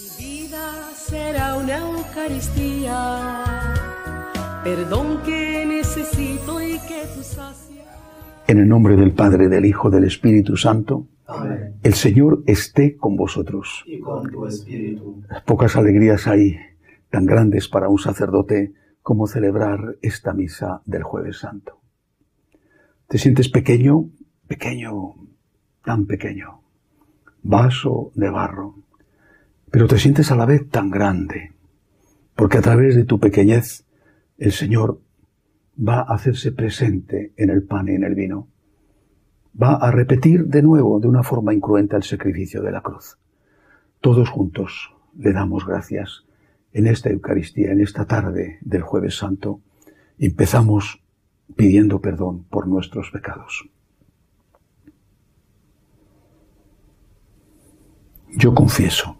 Mi vida será una Eucaristía, perdón que necesito y que tú sacias. En el nombre del Padre, del Hijo, del Espíritu Santo, Amén. el Señor esté con vosotros. Y con tu espíritu. Pocas alegrías hay tan grandes para un sacerdote como celebrar esta misa del jueves santo. Te sientes pequeño, pequeño, tan pequeño, vaso de barro, pero te sientes a la vez tan grande, porque a través de tu pequeñez el Señor va a hacerse presente en el pan y en el vino. Va a repetir de nuevo de una forma incruenta el sacrificio de la cruz. Todos juntos le damos gracias en esta Eucaristía, en esta tarde del jueves santo. Empezamos pidiendo perdón por nuestros pecados. Yo confieso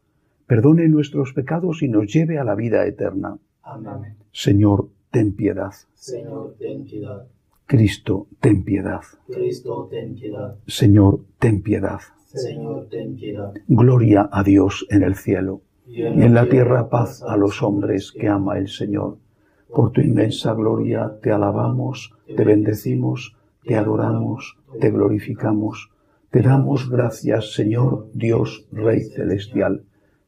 perdone nuestros pecados y nos lleve a la vida eterna. Amén. Señor, ten piedad. Señor, ten piedad. Cristo, ten piedad. Cristo, ten piedad. Señor, ten piedad. Señor, ten piedad. Gloria a Dios en el cielo Y y en la tierra paz a los hombres que ama el Señor. Por tu inmensa gloria te alabamos, te bendecimos, te adoramos, te glorificamos. Te damos gracias, Señor Dios Rey Celestial,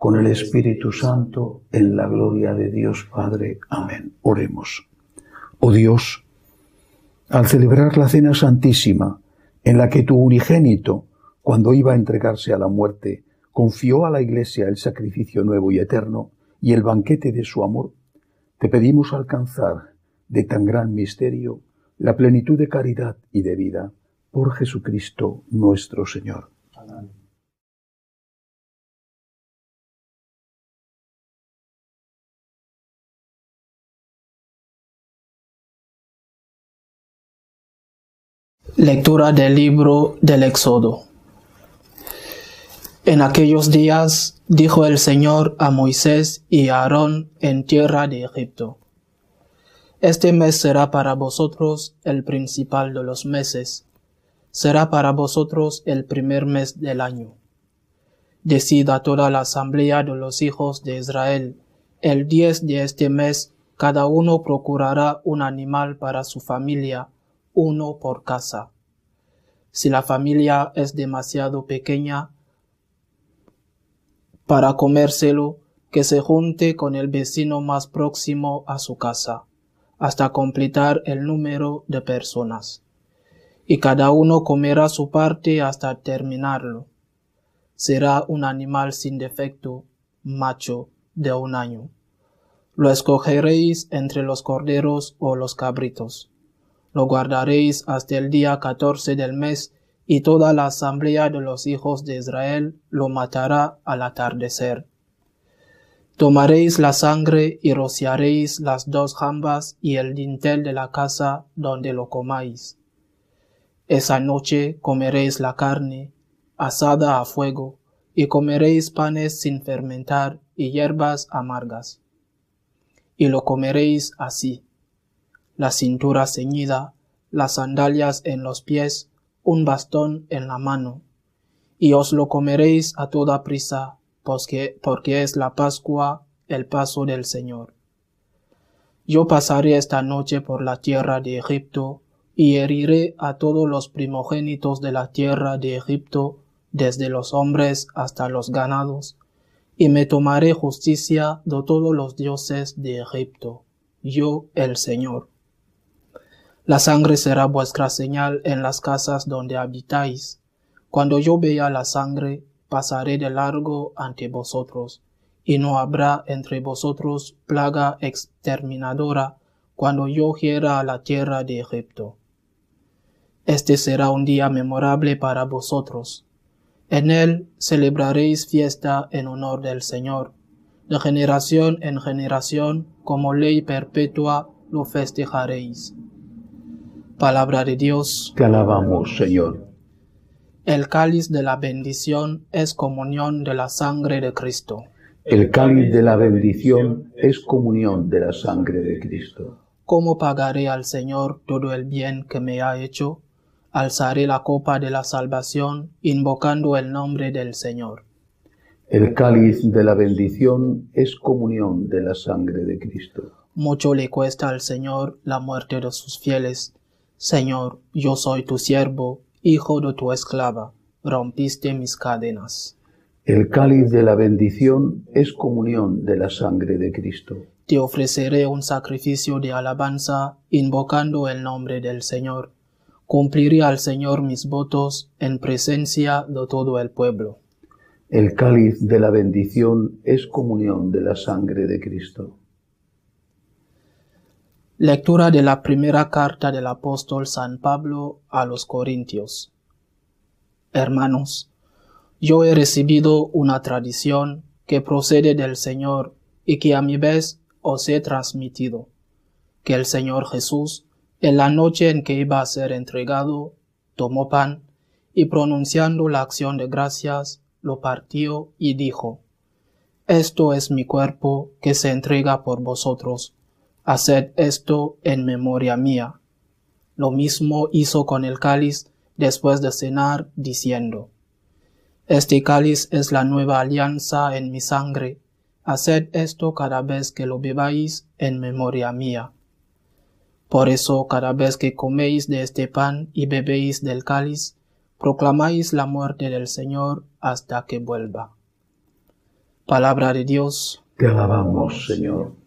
con el Espíritu Santo, en la gloria de Dios Padre. Amén. Oremos. Oh Dios, al celebrar la Cena Santísima, en la que tu unigénito, cuando iba a entregarse a la muerte, confió a la Iglesia el sacrificio nuevo y eterno y el banquete de su amor, te pedimos alcanzar de tan gran misterio la plenitud de caridad y de vida por Jesucristo nuestro Señor. Lectura del libro del Éxodo. En aquellos días dijo el Señor a Moisés y a Aarón en tierra de Egipto. Este mes será para vosotros el principal de los meses. Será para vosotros el primer mes del año. Decida toda la asamblea de los hijos de Israel. El diez de este mes cada uno procurará un animal para su familia, uno por casa. Si la familia es demasiado pequeña para comérselo, que se junte con el vecino más próximo a su casa, hasta completar el número de personas. Y cada uno comerá su parte hasta terminarlo. Será un animal sin defecto, macho, de un año. Lo escogeréis entre los corderos o los cabritos. Lo guardaréis hasta el día catorce del mes, y toda la asamblea de los hijos de Israel lo matará al atardecer. Tomaréis la sangre y rociaréis las dos jambas y el dintel de la casa donde lo comáis. Esa noche comeréis la carne, asada a fuego, y comeréis panes sin fermentar y hierbas amargas. Y lo comeréis así, la cintura ceñida, las sandalias en los pies, un bastón en la mano, y os lo comeréis a toda prisa, porque, porque es la Pascua, el paso del Señor. Yo pasaré esta noche por la tierra de Egipto, y heriré a todos los primogénitos de la tierra de Egipto, desde los hombres hasta los ganados, y me tomaré justicia de todos los dioses de Egipto, yo el Señor. La sangre será vuestra señal en las casas donde habitáis. Cuando yo vea la sangre, pasaré de largo ante vosotros, y no habrá entre vosotros plaga exterminadora cuando yo hiera la tierra de Egipto. Este será un día memorable para vosotros. En él celebraréis fiesta en honor del Señor. De generación en generación, como ley perpetua, lo festejaréis. Palabra de Dios. Te alabamos, Señor. El cáliz de la bendición es comunión de la sangre de Cristo. El cáliz de la bendición es comunión de la sangre de Cristo. ¿Cómo pagaré al Señor todo el bien que me ha hecho? Alzaré la copa de la salvación, invocando el nombre del Señor. El cáliz de la bendición es comunión de la sangre de Cristo. Mucho le cuesta al Señor la muerte de sus fieles. Señor, yo soy tu siervo, hijo de tu esclava, rompiste mis cadenas. El cáliz de la bendición es comunión de la sangre de Cristo. Te ofreceré un sacrificio de alabanza, invocando el nombre del Señor. Cumpliré al Señor mis votos en presencia de todo el pueblo. El cáliz de la bendición es comunión de la sangre de Cristo. Lectura de la primera carta del apóstol San Pablo a los Corintios. Hermanos, yo he recibido una tradición que procede del Señor y que a mi vez os he transmitido, que el Señor Jesús, en la noche en que iba a ser entregado, tomó pan y pronunciando la acción de gracias, lo partió y dijo, Esto es mi cuerpo que se entrega por vosotros Haced esto en memoria mía. Lo mismo hizo con el cáliz después de cenar, diciendo, Este cáliz es la nueva alianza en mi sangre. Haced esto cada vez que lo bebáis en memoria mía. Por eso cada vez que coméis de este pan y bebéis del cáliz, proclamáis la muerte del Señor hasta que vuelva. Palabra de Dios. Te alabamos, Señor.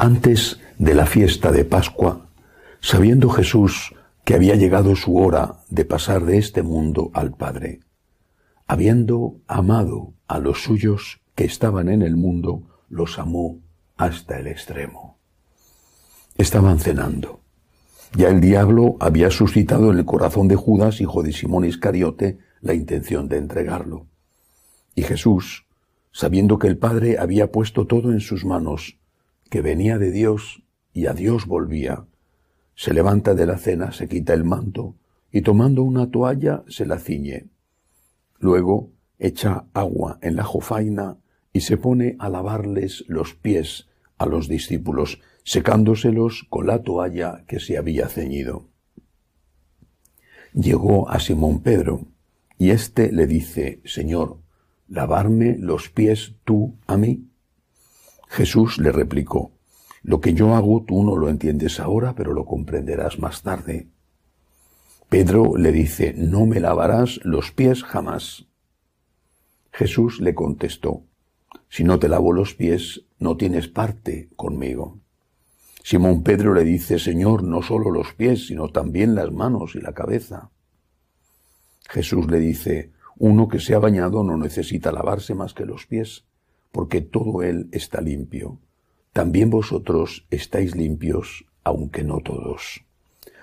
Antes de la fiesta de Pascua, sabiendo Jesús que había llegado su hora de pasar de este mundo al Padre, habiendo amado a los suyos que estaban en el mundo, los amó hasta el extremo. Estaban cenando. Ya el diablo había suscitado en el corazón de Judas, hijo de Simón Iscariote, la intención de entregarlo. Y Jesús, sabiendo que el Padre había puesto todo en sus manos, que venía de Dios y a Dios volvía, se levanta de la cena, se quita el manto y tomando una toalla se la ciñe. Luego echa agua en la jofaina y se pone a lavarles los pies a los discípulos, secándoselos con la toalla que se había ceñido. Llegó a Simón Pedro, y éste le dice, Señor, ¿lavarme los pies tú a mí? Jesús le replicó, Lo que yo hago tú no lo entiendes ahora, pero lo comprenderás más tarde. Pedro le dice, No me lavarás los pies jamás. Jesús le contestó, Si no te lavo los pies, no tienes parte conmigo. Simón Pedro le dice, Señor, no solo los pies, sino también las manos y la cabeza. Jesús le dice, Uno que se ha bañado no necesita lavarse más que los pies porque todo él está limpio. También vosotros estáis limpios, aunque no todos.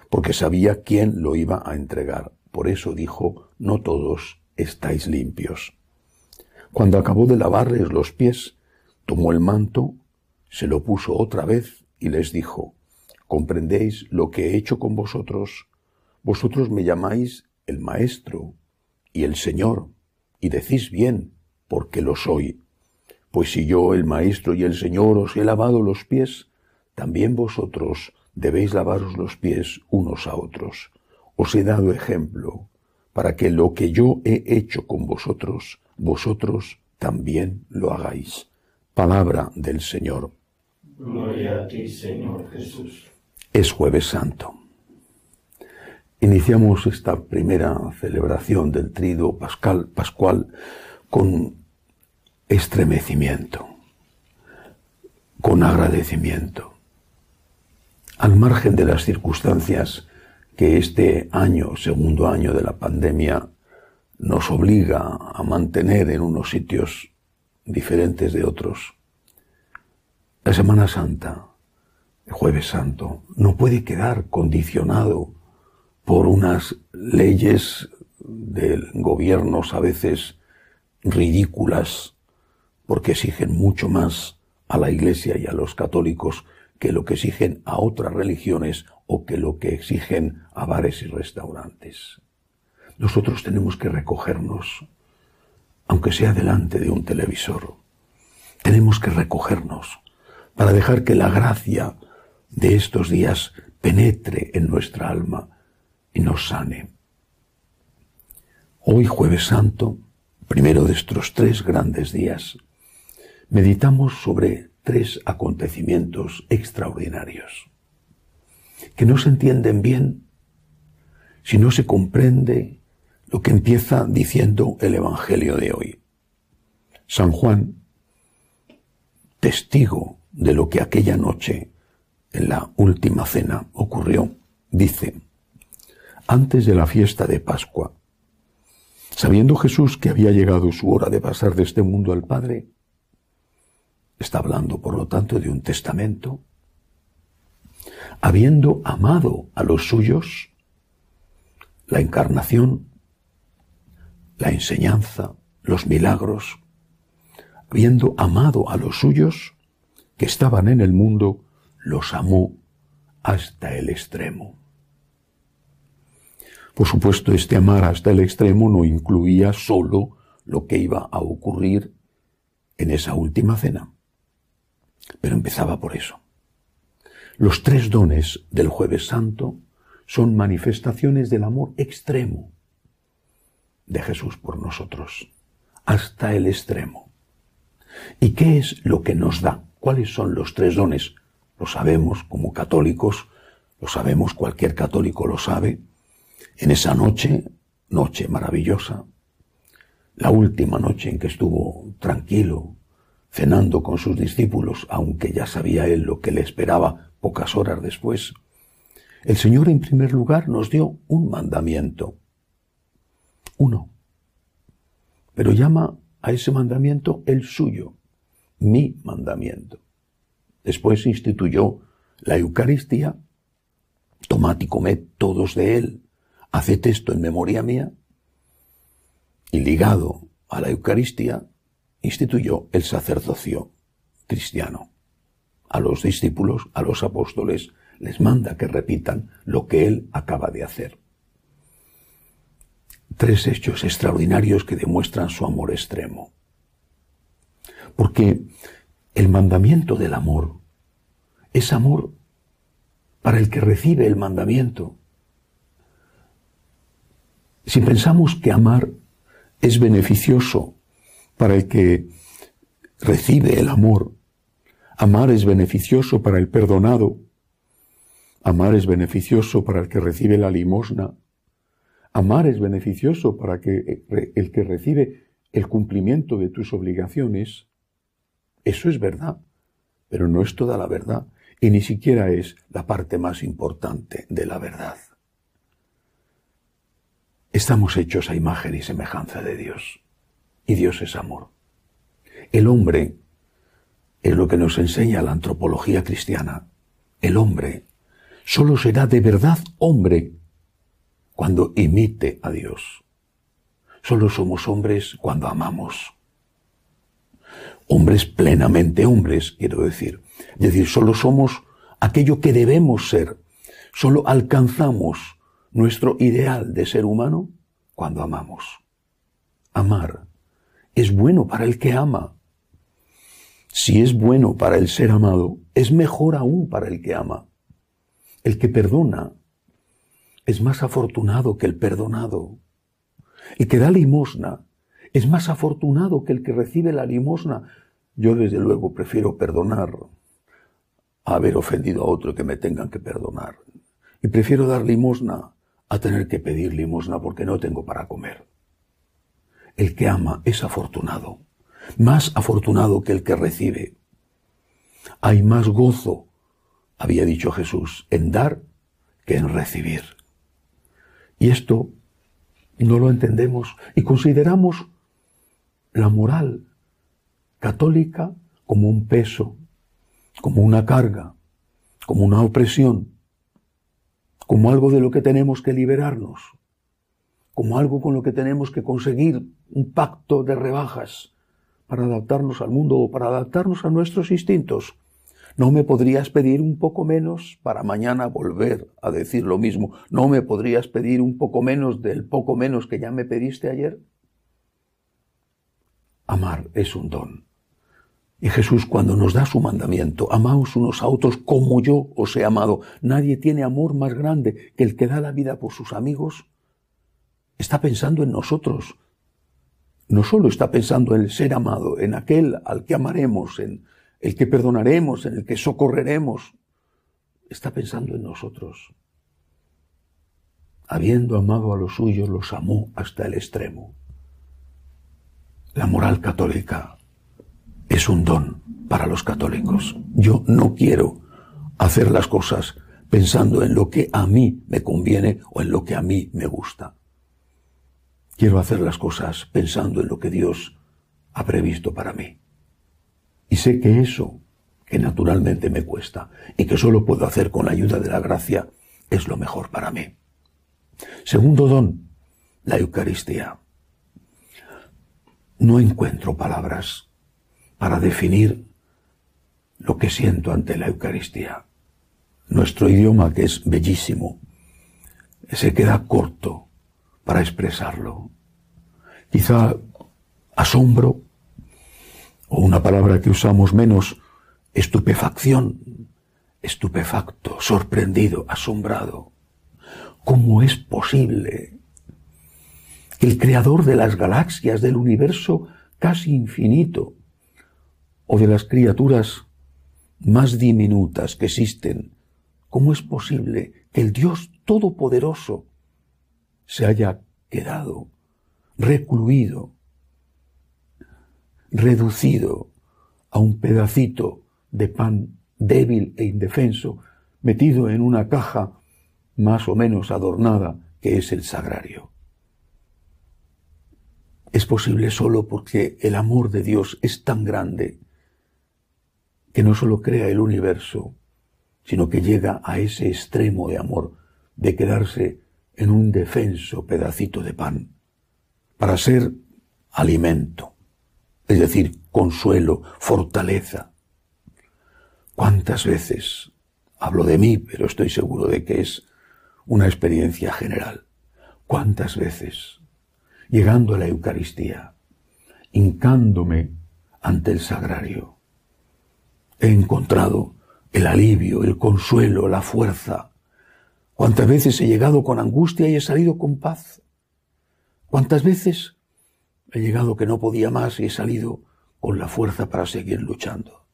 Porque sabía quién lo iba a entregar. Por eso dijo, no todos estáis limpios. Cuando acabó de lavarles los pies, tomó el manto, se lo puso otra vez y les dijo, ¿comprendéis lo que he hecho con vosotros? Vosotros me llamáis el Maestro y el Señor, y decís bien, porque lo soy. Pues si yo, el Maestro y el Señor, os he lavado los pies, también vosotros debéis lavaros los pies unos a otros. Os he dado ejemplo, para que lo que yo he hecho con vosotros, vosotros también lo hagáis. Palabra del Señor. Gloria a ti, Señor Jesús. Es jueves santo. Iniciamos esta primera celebración del trido pascal, pascual con estremecimiento, con agradecimiento. Al margen de las circunstancias que este año, segundo año de la pandemia, nos obliga a mantener en unos sitios diferentes de otros, la Semana Santa, el Jueves Santo, no puede quedar condicionado por unas leyes de gobiernos a veces ridículas, porque exigen mucho más a la Iglesia y a los católicos que lo que exigen a otras religiones o que lo que exigen a bares y restaurantes. Nosotros tenemos que recogernos, aunque sea delante de un televisor. Tenemos que recogernos para dejar que la gracia de estos días penetre en nuestra alma y nos sane. Hoy jueves santo, primero de estos tres grandes días, meditamos sobre tres acontecimientos extraordinarios, que no se entienden bien si no se comprende lo que empieza diciendo el Evangelio de hoy. San Juan, testigo de lo que aquella noche en la última cena ocurrió, dice, antes de la fiesta de Pascua, sabiendo Jesús que había llegado su hora de pasar de este mundo al Padre, está hablando por lo tanto de un testamento, habiendo amado a los suyos, la encarnación, la enseñanza, los milagros, habiendo amado a los suyos que estaban en el mundo, los amó hasta el extremo. Por supuesto, este amar hasta el extremo no incluía solo lo que iba a ocurrir en esa última cena, pero empezaba por eso. Los tres dones del jueves santo son manifestaciones del amor extremo de Jesús por nosotros, hasta el extremo. ¿Y qué es lo que nos da? ¿Cuáles son los tres dones? Lo sabemos como católicos, lo sabemos, cualquier católico lo sabe. En esa noche, noche maravillosa, la última noche en que estuvo tranquilo, cenando con sus discípulos, aunque ya sabía él lo que le esperaba pocas horas después, el Señor en primer lugar nos dio un mandamiento, uno, pero llama a ese mandamiento el suyo, mi mandamiento. Después instituyó la Eucaristía, tomad y comed todos de él, haced esto en memoria mía, y ligado a la Eucaristía, instituyó el sacerdocio cristiano. A los discípulos, a los apóstoles, les manda que repitan lo que él acaba de hacer. Tres hechos extraordinarios que demuestran su amor extremo. Porque el mandamiento del amor es amor para el que recibe el mandamiento. Si pensamos que amar es beneficioso para el que recibe el amor, amar es beneficioso para el perdonado, amar es beneficioso para el que recibe la limosna, amar es beneficioso para que el que recibe el cumplimiento de tus obligaciones, eso es verdad, pero no es toda la verdad y ni siquiera es la parte más importante de la verdad. Estamos hechos a imagen y semejanza de Dios y Dios es amor. El hombre es lo que nos enseña la antropología cristiana. El hombre solo será de verdad hombre cuando imite a Dios. Solo somos hombres cuando amamos hombres plenamente hombres, quiero decir. Es decir, solo somos aquello que debemos ser. Solo alcanzamos nuestro ideal de ser humano cuando amamos. Amar es bueno para el que ama. Si es bueno para el ser amado, es mejor aún para el que ama. El que perdona es más afortunado que el perdonado. El que da limosna es más afortunado que el que recibe la limosna. Yo desde luego prefiero perdonar a haber ofendido a otro que me tengan que perdonar. Y prefiero dar limosna a tener que pedir limosna porque no tengo para comer. El que ama es afortunado, más afortunado que el que recibe. Hay más gozo, había dicho Jesús, en dar que en recibir. Y esto no lo entendemos y consideramos la moral católica como un peso, como una carga, como una opresión, como algo de lo que tenemos que liberarnos, como algo con lo que tenemos que conseguir un pacto de rebajas para adaptarnos al mundo o para adaptarnos a nuestros instintos. ¿No me podrías pedir un poco menos para mañana volver a decir lo mismo? ¿No me podrías pedir un poco menos del poco menos que ya me pediste ayer? Amar es un don. Y Jesús cuando nos da su mandamiento, amaos unos a otros como yo os he amado. Nadie tiene amor más grande que el que da la vida por sus amigos. Está pensando en nosotros. No solo está pensando en el ser amado, en aquel al que amaremos, en el que perdonaremos, en el que socorreremos. Está pensando en nosotros. Habiendo amado a los suyos, los amó hasta el extremo. La moral católica es un don para los católicos. Yo no quiero hacer las cosas pensando en lo que a mí me conviene o en lo que a mí me gusta. Quiero hacer las cosas pensando en lo que Dios ha previsto para mí. Y sé que eso, que naturalmente me cuesta y que solo puedo hacer con la ayuda de la gracia, es lo mejor para mí. Segundo don, la Eucaristía. No encuentro palabras para definir lo que siento ante la Eucaristía. Nuestro idioma, que es bellísimo, se queda corto para expresarlo. Quizá asombro, o una palabra que usamos menos, estupefacción, estupefacto, sorprendido, asombrado. ¿Cómo es posible que el creador de las galaxias, del universo casi infinito, o de las criaturas más diminutas que existen, ¿cómo es posible que el Dios Todopoderoso se haya quedado recluido, reducido a un pedacito de pan débil e indefenso, metido en una caja más o menos adornada que es el sagrario? Es posible solo porque el amor de Dios es tan grande que no solo crea el universo, sino que llega a ese extremo de amor de quedarse en un defenso pedacito de pan para ser alimento, es decir, consuelo, fortaleza. ¿Cuántas veces hablo de mí, pero estoy seguro de que es una experiencia general? ¿Cuántas veces, llegando a la Eucaristía, hincándome ante el sagrario, he encontrado el alivio, el consuelo, la fuerza. Cuántas veces he llegado con angustia y he salido con paz. Cuántas veces he llegado que no podía más y he salido con la fuerza para seguir luchando.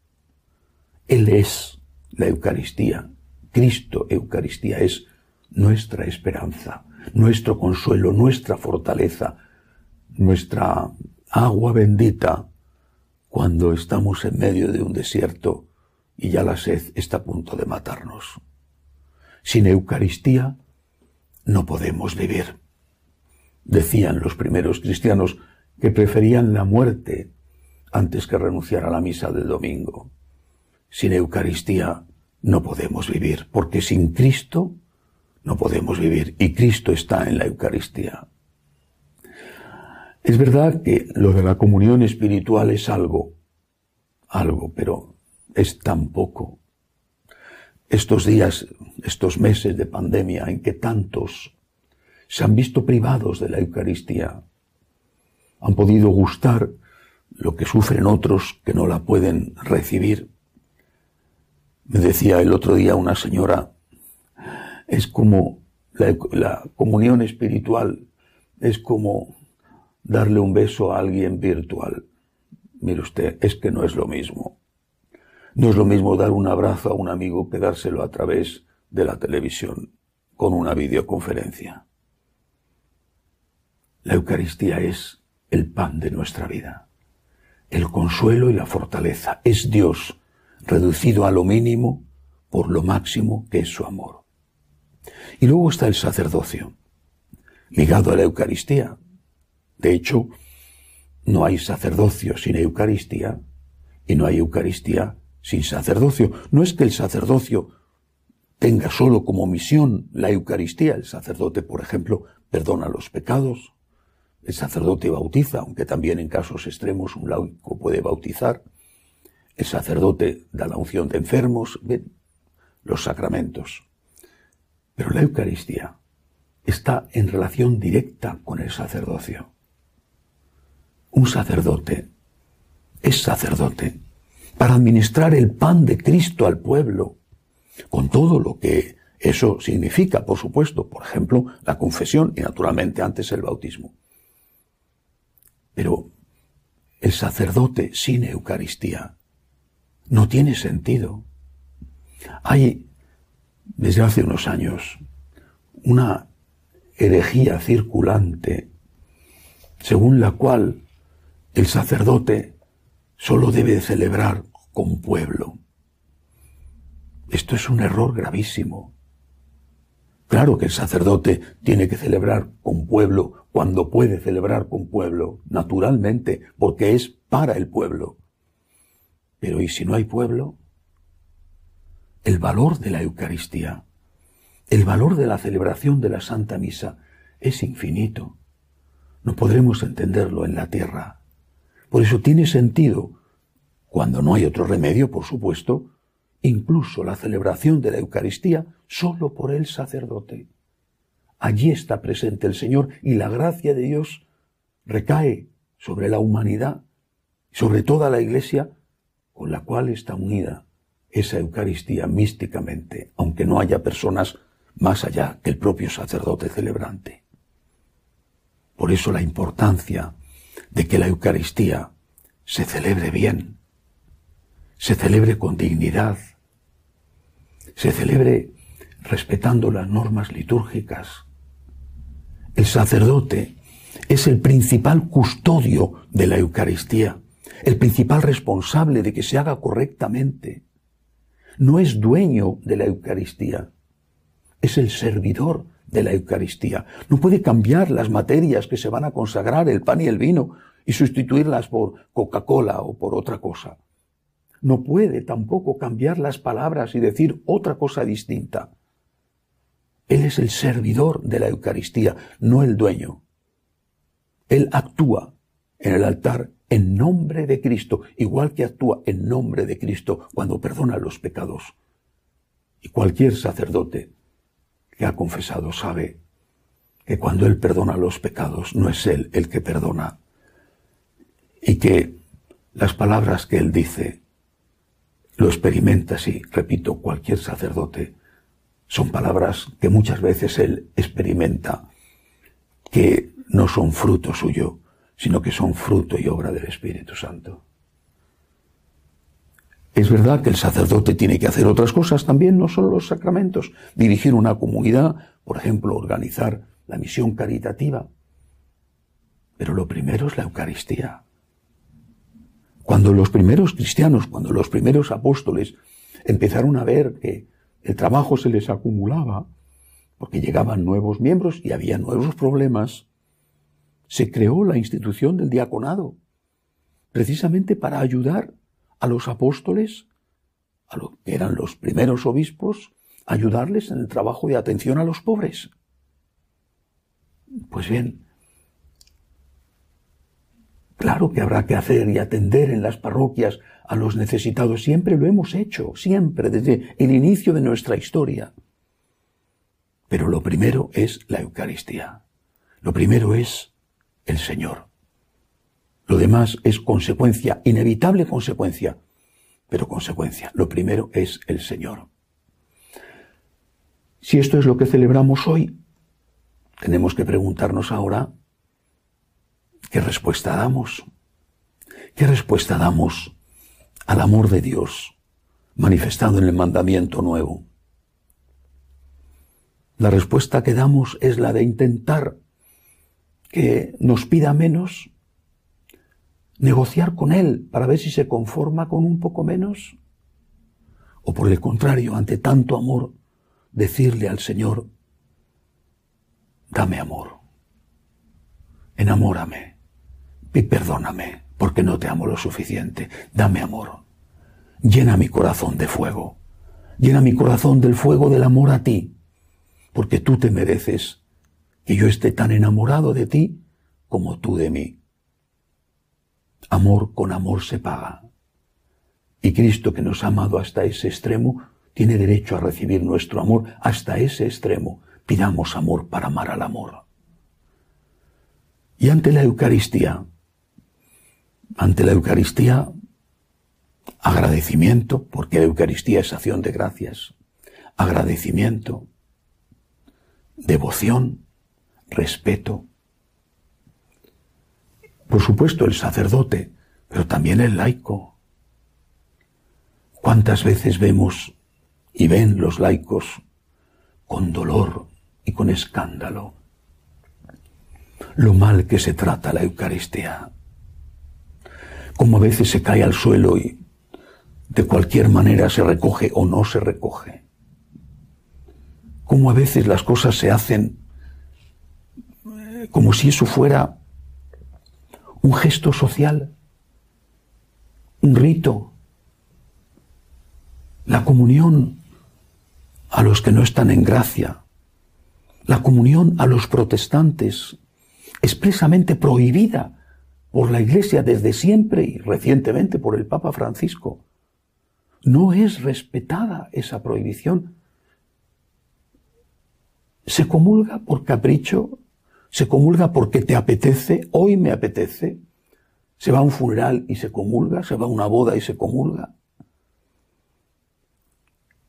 Él es la Eucaristía. Cristo Eucaristía es nuestra esperanza, nuestro consuelo, nuestra fortaleza, nuestra agua bendita cuando estamos en medio de un desierto y ya la sed está a punto de matarnos. Sin Eucaristía no podemos vivir. Decían los primeros cristianos que preferían la muerte antes que renunciar a la misa del domingo. Sin Eucaristía no podemos vivir, porque sin Cristo no podemos vivir, y Cristo está en la Eucaristía. Es verdad que lo de la comunión espiritual es algo, algo, pero es tan poco. Estos días, estos meses de pandemia en que tantos se han visto privados de la Eucaristía, han podido gustar lo que sufren otros que no la pueden recibir. Me decía el otro día una señora, es como la, comunión espiritual, es como darle un beso a alguien virtual. Mire usted, es que no es lo mismo. No es lo mismo dar un abrazo a un amigo que dárselo a través de la televisión, con una videoconferencia. La Eucaristía es el pan de nuestra vida, el consuelo y la fortaleza. Es Dios reducido a lo mínimo por lo máximo que es su amor. Y luego está el sacerdocio, ligado a la Eucaristía. De hecho, no hay sacerdocio sin Eucaristía y no hay Eucaristía sin sacerdocio. No es que el sacerdocio tenga solo como misión la Eucaristía. El sacerdote, por ejemplo, perdona los pecados. El sacerdote bautiza, aunque también en casos extremos un laico puede bautizar. El sacerdote da la unción de enfermos, los sacramentos. Pero la Eucaristía está en relación directa con el sacerdocio. Un sacerdote es sacerdote para administrar el pan de Cristo al pueblo, con todo lo que eso significa, por supuesto, por ejemplo, la confesión y naturalmente antes el bautismo. Pero el sacerdote sin Eucaristía no tiene sentido. Hay, desde hace unos años, una herejía circulante según la cual el sacerdote solo debe celebrar con pueblo. Esto es un error gravísimo. Claro que el sacerdote tiene que celebrar con pueblo cuando puede celebrar con pueblo, naturalmente, porque es para el pueblo. Pero ¿y si no hay pueblo? El valor de la Eucaristía, el valor de la celebración de la Santa Misa es infinito. No podremos entenderlo en la tierra. Por eso tiene sentido, cuando no hay otro remedio, por supuesto, incluso la celebración de la Eucaristía solo por el sacerdote. Allí está presente el Señor y la gracia de Dios recae sobre la humanidad, sobre toda la Iglesia con la cual está unida esa Eucaristía místicamente, aunque no haya personas más allá que el propio sacerdote celebrante. Por eso la importancia de que la Eucaristía se celebre bien, se celebre con dignidad, se celebre respetando las normas litúrgicas. El sacerdote es el principal custodio de la Eucaristía, el principal responsable de que se haga correctamente. No es dueño de la Eucaristía, es el servidor de la Eucaristía. No puede cambiar las materias que se van a consagrar, el pan y el vino, y sustituirlas por Coca-Cola o por otra cosa. No puede tampoco cambiar las palabras y decir otra cosa distinta. Él es el servidor de la Eucaristía, no el dueño. Él actúa en el altar en nombre de Cristo, igual que actúa en nombre de Cristo cuando perdona los pecados. Y cualquier sacerdote que ha confesado sabe que cuando Él perdona los pecados no es Él el que perdona y que las palabras que Él dice lo experimenta así, repito, cualquier sacerdote, son palabras que muchas veces Él experimenta, que no son fruto suyo, sino que son fruto y obra del Espíritu Santo. Es verdad que el sacerdote tiene que hacer otras cosas también, no solo los sacramentos, dirigir una comunidad, por ejemplo, organizar la misión caritativa. Pero lo primero es la Eucaristía. Cuando los primeros cristianos, cuando los primeros apóstoles empezaron a ver que el trabajo se les acumulaba, porque llegaban nuevos miembros y había nuevos problemas, se creó la institución del diaconado, precisamente para ayudar a los apóstoles, a lo que eran los primeros obispos, ayudarles en el trabajo de atención a los pobres. Pues bien, claro que habrá que hacer y atender en las parroquias a los necesitados. Siempre lo hemos hecho, siempre, desde el inicio de nuestra historia. Pero lo primero es la Eucaristía. Lo primero es el Señor. Lo demás es consecuencia, inevitable consecuencia, pero consecuencia. Lo primero es el Señor. Si esto es lo que celebramos hoy, tenemos que preguntarnos ahora, ¿qué respuesta damos? ¿Qué respuesta damos al amor de Dios manifestado en el mandamiento nuevo? la respuesta que damos es la de intentar que nos pida menos, negociar con Él para ver si se conforma con un poco menos, o por el contrario, ante tanto amor, decirle al Señor, dame amor, enamórame y perdóname porque no te amo lo suficiente, dame amor, llena mi corazón de fuego, llena mi corazón del fuego del amor a ti, porque tú te mereces que yo esté tan enamorado de ti como tú de mí. Amor con amor se paga. Y Cristo que nos ha amado hasta ese extremo, tiene derecho a recibir nuestro amor hasta ese extremo. Pidamos amor para amar al amor. Y ante la Eucaristía, ante la Eucaristía, agradecimiento, porque la Eucaristía es acción de gracias, agradecimiento, devoción, respeto. Por supuesto el sacerdote, pero también el laico. ¿Cuántas veces vemos y ven los laicos con dolor y con escándalo lo mal que se trata la Eucaristía? Como a veces se cae al suelo y de cualquier manera se recoge o no se recoge. Cómo a veces las cosas se hacen eh, como si eso fuera un gesto social, un rito, la comunión a los que no están en gracia, la comunión a los protestantes, expresamente prohibida por la Iglesia desde siempre y recientemente por el Papa Francisco. No es respetada esa prohibición se comulga por capricho, se comulga porque te apetece, hoy me apetece, se va a un funeral y se comulga, se va a una boda y se comulga.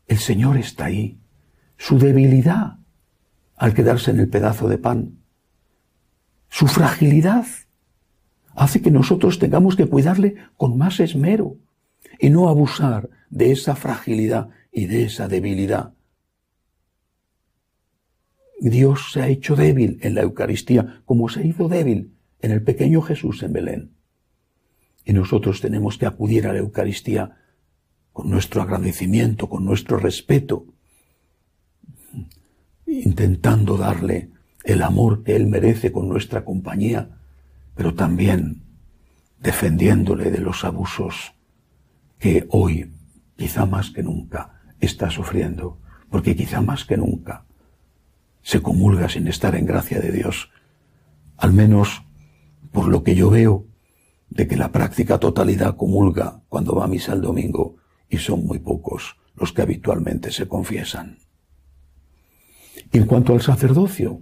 El Señor está ahí. Su debilidad al quedarse en el pedazo de pan, su fragilidad, hace que nosotros tengamos que cuidarle con más esmero y no abusar de esa fragilidad y de esa debilidad Dios se ha hecho débil en la Eucaristía, como se hizo débil en el pequeño Jesús en Belén. Y nosotros tenemos que acudir a la Eucaristía con nuestro agradecimiento, con nuestro respeto, intentando darle el amor que Él merece con nuestra compañía, pero también defendiéndole de los abusos que hoy, quizá más que nunca, está sufriendo, porque quizá más que nunca se comulga sin estar en gracia de Dios. Al menos por lo que yo veo de que la práctica totalidad comulga cuando va a misa el domingo y son muy pocos los que habitualmente se confiesan. Y en cuanto al sacerdocio,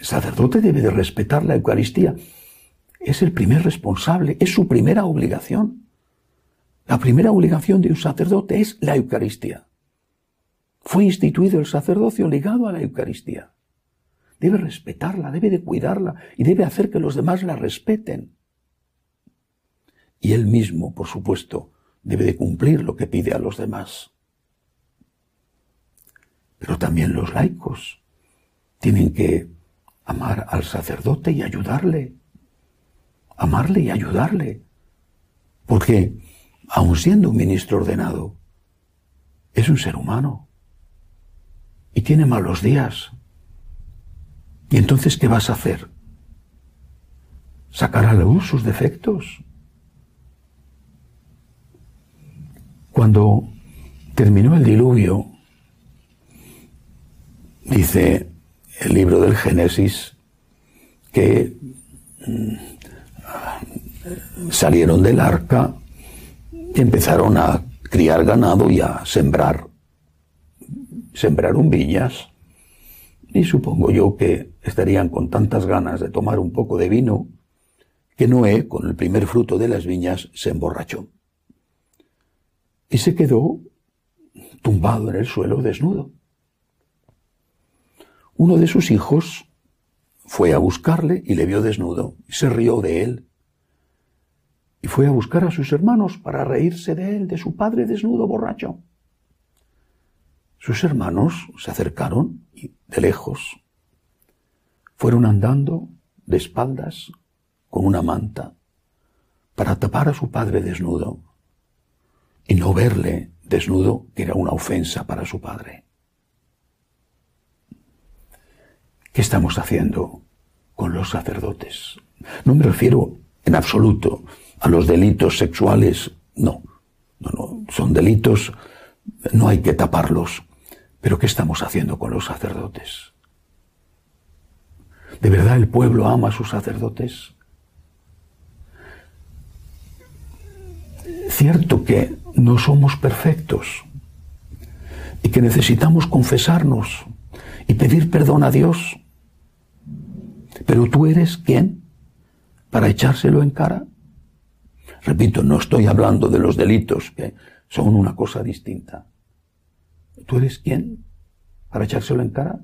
el sacerdote debe de respetar la Eucaristía. Es el primer responsable, es su primera obligación. La primera obligación de un sacerdote es la Eucaristía. Fue instituido el sacerdocio ligado a la Eucaristía. Debe respetarla, debe de cuidarla y debe hacer que los demás la respeten. Y él mismo, por supuesto, debe de cumplir lo que pide a los demás. Pero también los laicos tienen que amar al sacerdote y ayudarle. Amarle y ayudarle. Porque, aun siendo un ministro ordenado, es un ser humano y tiene malos días. ¿Y entonces qué vas a hacer? ¿Sacar a luz sus defectos? Cuando terminó el diluvio, dice el libro del Génesis que mm, salieron del arca y empezaron a criar ganado y a sembrar sembraron viñas y supongo yo que estarían con tantas ganas de tomar un poco de vino que Noé, con el primer fruto de las viñas, se emborrachó y se quedó tumbado en el suelo desnudo. Uno de sus hijos fue a buscarle y le vio desnudo y se rió de él. Y fue a buscar a sus hermanos para reírse de él, de su padre desnudo borracho Sus hermanos se acercaron y de lejos fueron andando de espaldas con una manta para tapar a su padre desnudo y no verle desnudo, que era una ofensa para su padre. ¿Qué estamos haciendo con los sacerdotes? No me refiero en absoluto a los delitos sexuales, no, no, no, son delitos, no hay que taparlos. Pero ¿qué estamos haciendo con los sacerdotes? ¿De verdad el pueblo ama a sus sacerdotes? Cierto que no somos perfectos y que necesitamos confesarnos y pedir perdón a Dios. Pero tú eres quién para echárselo en cara. Repito, no estoy hablando de los delitos, que son una cosa distinta. ¿Tú eres quién para echárselo en cara?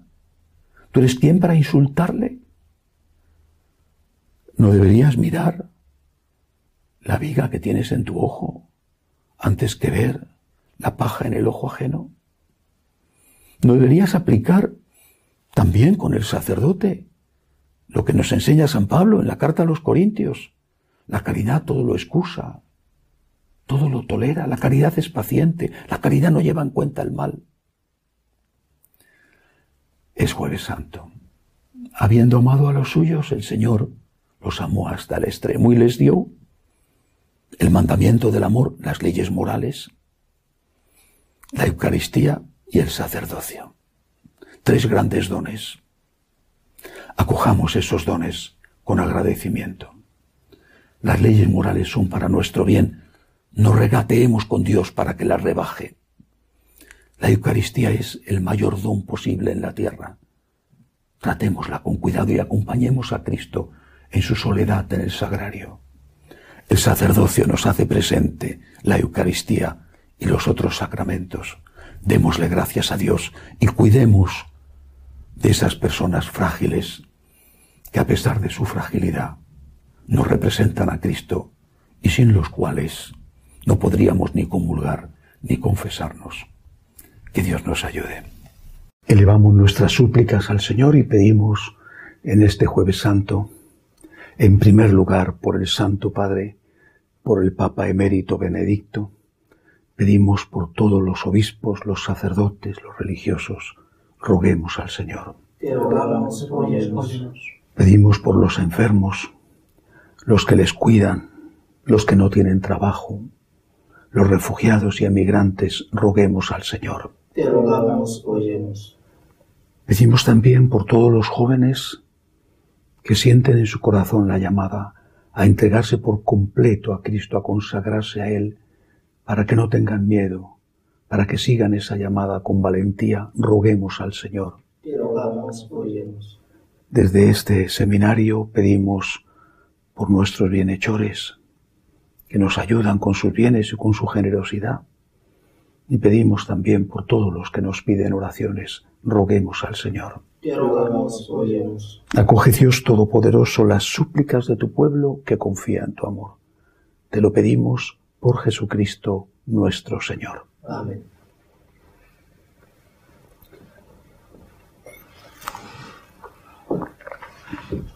¿Tú eres quién para insultarle? ¿No deberías mirar la viga que tienes en tu ojo antes que ver la paja en el ojo ajeno? ¿No deberías aplicar también con el sacerdote lo que nos enseña San Pablo en la carta a los Corintios? La caridad todo lo excusa, todo lo tolera, la caridad es paciente, la caridad no lleva en cuenta el mal. Es jueves santo. Habiendo amado a los suyos, el Señor los amó hasta el extremo y les dio el mandamiento del amor, las leyes morales, la Eucaristía y el sacerdocio. Tres grandes dones. Acojamos esos dones con agradecimiento. Las leyes morales son para nuestro bien. No regateemos con Dios para que las rebaje. La Eucaristía es el mayor don posible en la tierra. Tratémosla con cuidado y acompañemos a Cristo en su soledad en el sagrario. El sacerdocio nos hace presente la Eucaristía y los otros sacramentos. Démosle gracias a Dios y cuidemos de esas personas frágiles que a pesar de su fragilidad nos representan a Cristo y sin los cuales no podríamos ni comulgar ni confesarnos. Que Dios nos ayude. Elevamos nuestras súplicas al Señor y pedimos en este jueves santo en primer lugar, por el Santo Padre, por el Papa emérito Benedicto, pedimos por todos los obispos, los sacerdotes, los religiosos, roguemos al Señor. Pedimos por los enfermos, los que les cuidan, los que no tienen trabajo, los refugiados y emigrantes, roguemos al Señor. Te rogamos, óyenos. Pedimos también por todos los jóvenes que sienten en su corazón la llamada a entregarse por completo a Cristo, a consagrarse a Él, para que no tengan miedo, para que sigan esa llamada con valentía, roguemos al Señor. Te rogamos, óyenos. Desde este seminario pedimos por nuestros bienhechores, que nos ayudan con sus bienes y con su generosidad. Y pedimos también por todos los que nos piden oraciones, roguemos al Señor. Te rogamos, óyenos. Acoge Dios Todopoderoso las súplicas de tu pueblo que confía en tu amor. Te lo pedimos por Jesucristo nuestro Señor. Amén. Bye.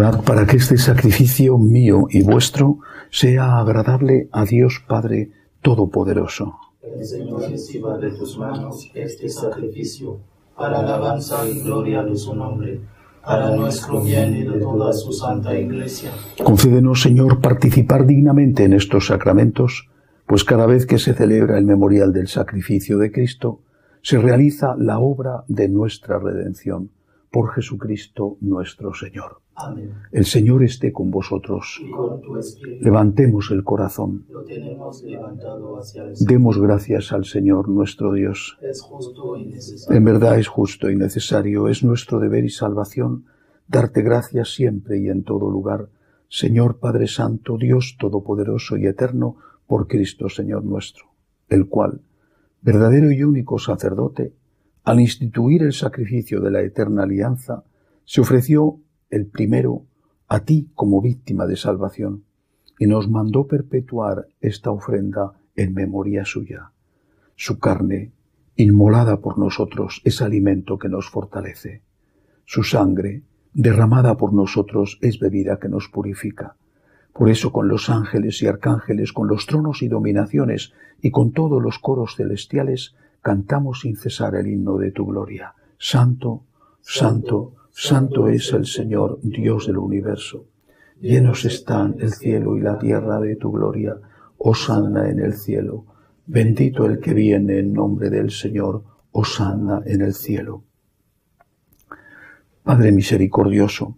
Orad para que este sacrificio mío y vuestro sea agradable a Dios Padre Todopoderoso. El Señor reciba de tus manos este sacrificio para alabanza y gloria de su nombre, para nuestro bien y de toda su santa iglesia. Concédenos, Señor, participar dignamente en estos sacramentos, pues cada vez que se celebra el memorial del sacrificio de Cristo, se realiza la obra de nuestra redención por Jesucristo nuestro Señor. Amén. El Señor esté con vosotros. Y con tu espíritu Levantemos el corazón. lo tenemos levantado hacia el Señor. Demos gracias al Señor nuestro Dios. Es justo y necesario. En verdad es justo y necesario, es nuestro deber y salvación darte gracias siempre y en todo lugar, Señor Padre Santo, Dios Todopoderoso y Eterno, por Cristo Señor nuestro, el cual, verdadero y único sacerdote, al instituir el sacrificio de la eterna alianza, se ofreció el primero a ti como víctima de salvación y nos mandó perpetuar esta ofrenda en memoria suya. Su carne, inmolada por nosotros, es alimento que nos fortalece. Su sangre, derramada por nosotros, es bebida que nos purifica. Por eso con los ángeles y arcángeles, con los tronos y dominaciones y con todos los coros celestiales, cantamos sin cesar el himno de tu gloria. Santo, santo, santo es el Señor, Dios del universo. Llenos están el cielo y la tierra de tu gloria. Hosanna en el cielo. Bendito el que viene en nombre del Señor. Hosanna en el cielo. Padre misericordioso,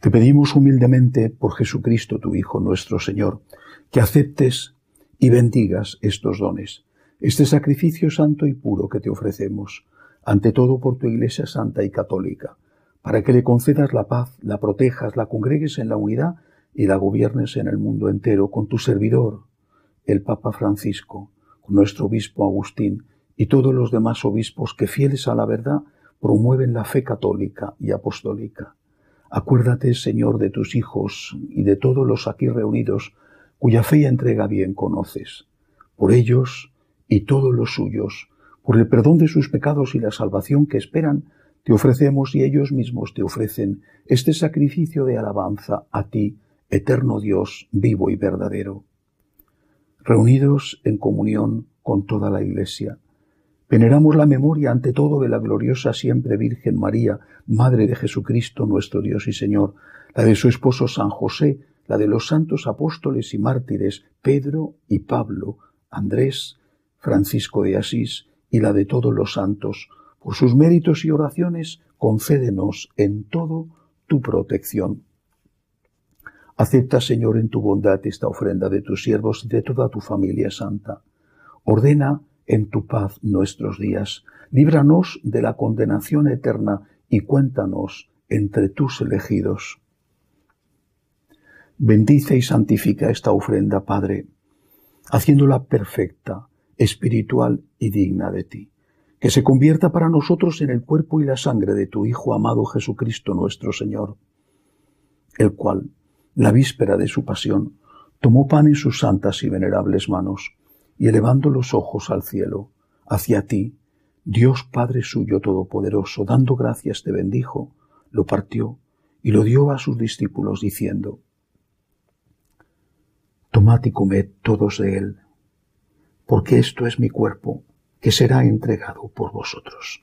te pedimos humildemente por Jesucristo tu Hijo nuestro Señor, que aceptes y bendigas estos dones, este sacrificio santo y puro que te ofrecemos, ante todo por tu Iglesia santa y católica, para que le concedas la paz, la protejas, la congregues en la unidad y la gobiernes en el mundo entero con tu servidor, el Papa Francisco, con nuestro obispo Agustín y todos los demás obispos que fieles a la verdad promueven la fe católica y apostólica. Acuérdate, Señor, de tus hijos y de todos los aquí reunidos, cuya fe y entrega bien conoces. Por ellos y todos los suyos, por el perdón de sus pecados y la salvación que esperan, te ofrecemos y ellos mismos te ofrecen este sacrificio de alabanza a ti, eterno Dios, vivo y verdadero. Reunidos en comunión con toda la Iglesia, Veneramos la memoria ante todo de la gloriosa siempre Virgen María, Madre de Jesucristo nuestro Dios y Señor, la de su esposo San José, la de los santos apóstoles y mártires Pedro y Pablo, Andrés, Francisco de Asís y la de todos los santos. Por sus méritos y oraciones, concédenos en todo tu protección. Acepta, Señor, en tu bondad esta ofrenda de tus siervos y de toda tu familia santa. Ordena en tu paz nuestros días. Líbranos de la condenación eterna y cuéntanos entre tus elegidos. Bendice y santifica esta ofrenda, Padre, haciéndola perfecta, espiritual y digna de ti. Que se convierta para nosotros en el cuerpo y la sangre de tu Hijo amado Jesucristo nuestro Señor, el cual, la víspera de su pasión, tomó pan en sus santas y venerables manos, y elevando los ojos al cielo, hacia ti, Dios Padre suyo todopoderoso, dando gracias te bendijo, lo partió y lo dio a sus discípulos diciendo, Tomad y comed todos de él, porque esto es mi cuerpo, que será entregado por vosotros.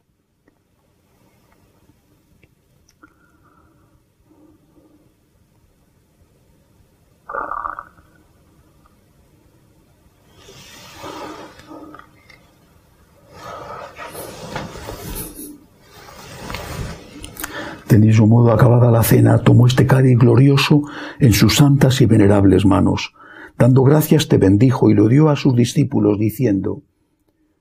De mismo modo, acabada la cena, tomó este cáliz glorioso en sus santas y venerables manos. Dando gracias te bendijo y lo dio a sus discípulos, diciendo,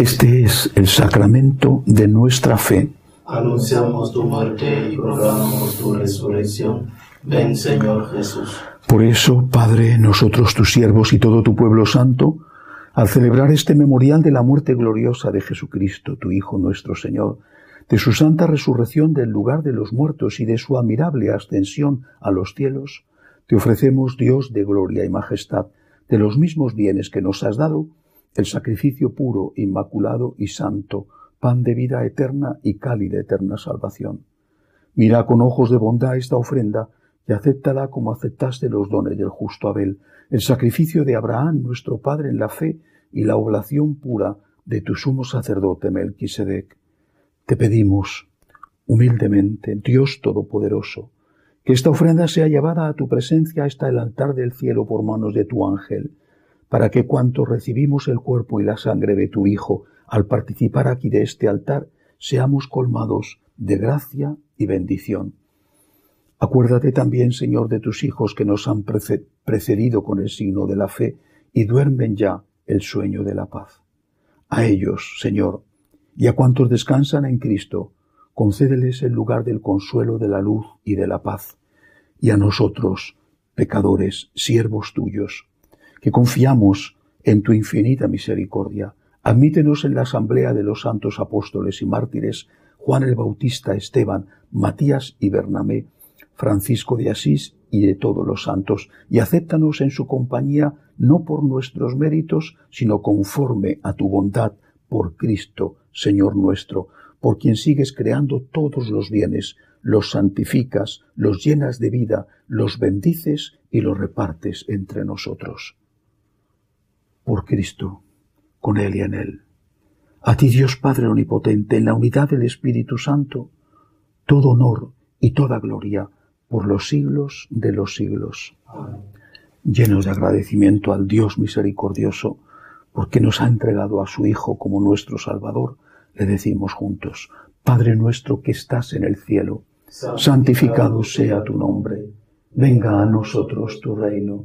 Este es el sacramento de nuestra fe. Anunciamos tu muerte y proclamamos tu resurrección Ven Señor Jesús. Por eso, Padre, nosotros tus siervos y todo tu pueblo santo, al celebrar este memorial de la muerte gloriosa de Jesucristo, tu Hijo nuestro Señor, de su santa resurrección del lugar de los muertos y de su admirable ascensión a los cielos, te ofrecemos, Dios de gloria y majestad, de los mismos bienes que nos has dado, el sacrificio puro, inmaculado y santo, pan de vida eterna y cálida eterna salvación. Mira con ojos de bondad esta ofrenda y acéptala como aceptaste los dones del justo Abel, el sacrificio de Abraham, nuestro Padre en la fe, y la oblación pura de tu sumo sacerdote Melquisedec. Te pedimos, humildemente, Dios Todopoderoso, que esta ofrenda sea llevada a tu presencia hasta el altar del cielo por manos de tu ángel, para que cuanto recibimos el cuerpo y la sangre de tu Hijo al participar aquí de este altar, seamos colmados de gracia y bendición. Acuérdate también, Señor, de tus hijos que nos han precedido con el signo de la fe y duermen ya el sueño de la paz. A ellos, Señor, y a cuantos descansan en Cristo, concédeles el lugar del consuelo, de la luz y de la paz. Y a nosotros, pecadores, siervos tuyos, que confiamos en tu infinita misericordia, admítenos en la asamblea de los santos apóstoles y mártires, Juan el Bautista, Esteban, Matías y Bernamé, Francisco de Asís y de todos los santos, y acéptanos en su compañía no por nuestros méritos, sino conforme a tu bondad, por Cristo, Señor nuestro, por quien sigues creando todos los bienes, los santificas, los llenas de vida, los bendices y los repartes entre nosotros. Por Cristo, con Él y en Él. A ti Dios Padre Omnipotente, en la unidad del Espíritu Santo, todo honor y toda gloria por los siglos de los siglos. Llenos de agradecimiento al Dios misericordioso, porque nos ha entregado a su Hijo como nuestro Salvador, le decimos juntos, Padre nuestro que estás en el cielo, santificado sea tu nombre, venga a nosotros tu reino,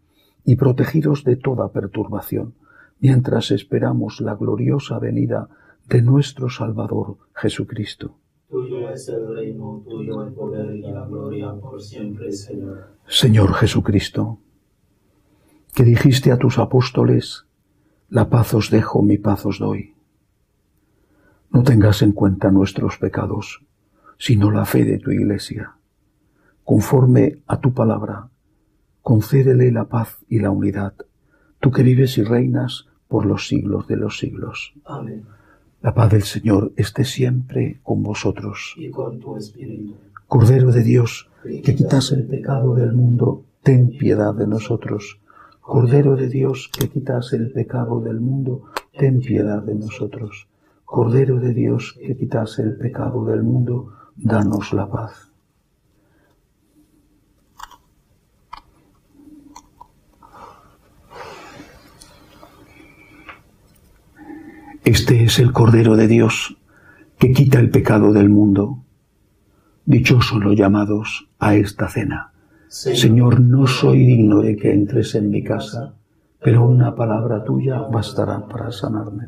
y protegidos de toda perturbación, mientras esperamos la gloriosa venida de nuestro Salvador Jesucristo. Tuyo es el reino, tuyo el poder y la gloria por siempre, Señor. Señor Jesucristo, que dijiste a tus apóstoles, la paz os dejo, mi paz os doy. No tengas en cuenta nuestros pecados, sino la fe de tu Iglesia. Conforme a tu palabra, concédele la paz y la unidad, tú que vives y reinas por los siglos de los siglos. Amén. La paz del Señor esté siempre con vosotros. Y con tu espíritu. Cordero de Dios, que quitas el pecado del mundo, ten piedad de nosotros. Cordero de Dios, que quitas el pecado del mundo, ten piedad de nosotros. Cordero de Dios, que quitas el pecado del mundo, danos la paz. Este es el Cordero de Dios que quita el pecado del mundo. Dichosos los llamados a esta cena. Señor, no soy digno de que entres en mi casa, pero una palabra tuya bastará para sanarme.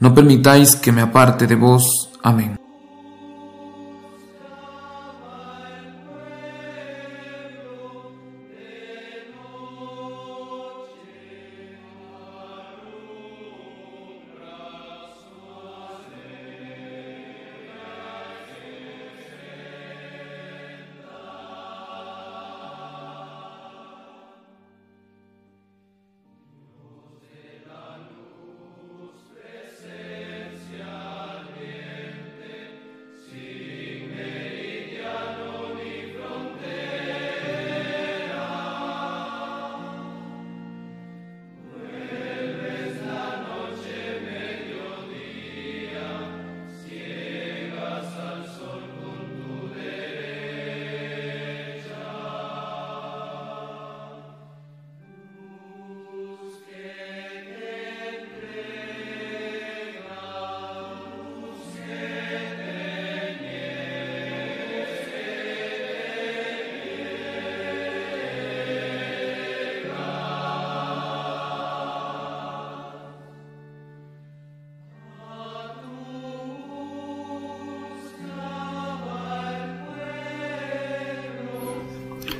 no permitáis que me aparte de vos. Amén.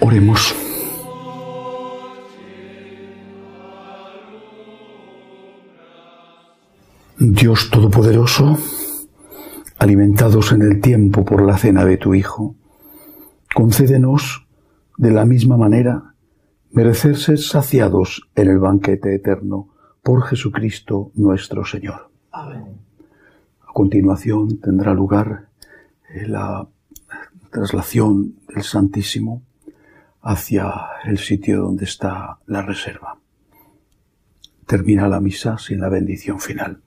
Oremos. Dios Todopoderoso, alimentados en el tiempo por la cena de tu Hijo, concédenos de la misma manera merecer ser saciados en el banquete eterno por Jesucristo nuestro Señor. Amén. A continuación tendrá lugar eh, la traslación del Santísimo hacia el sitio donde está la reserva. Termina la misa sin la bendición final.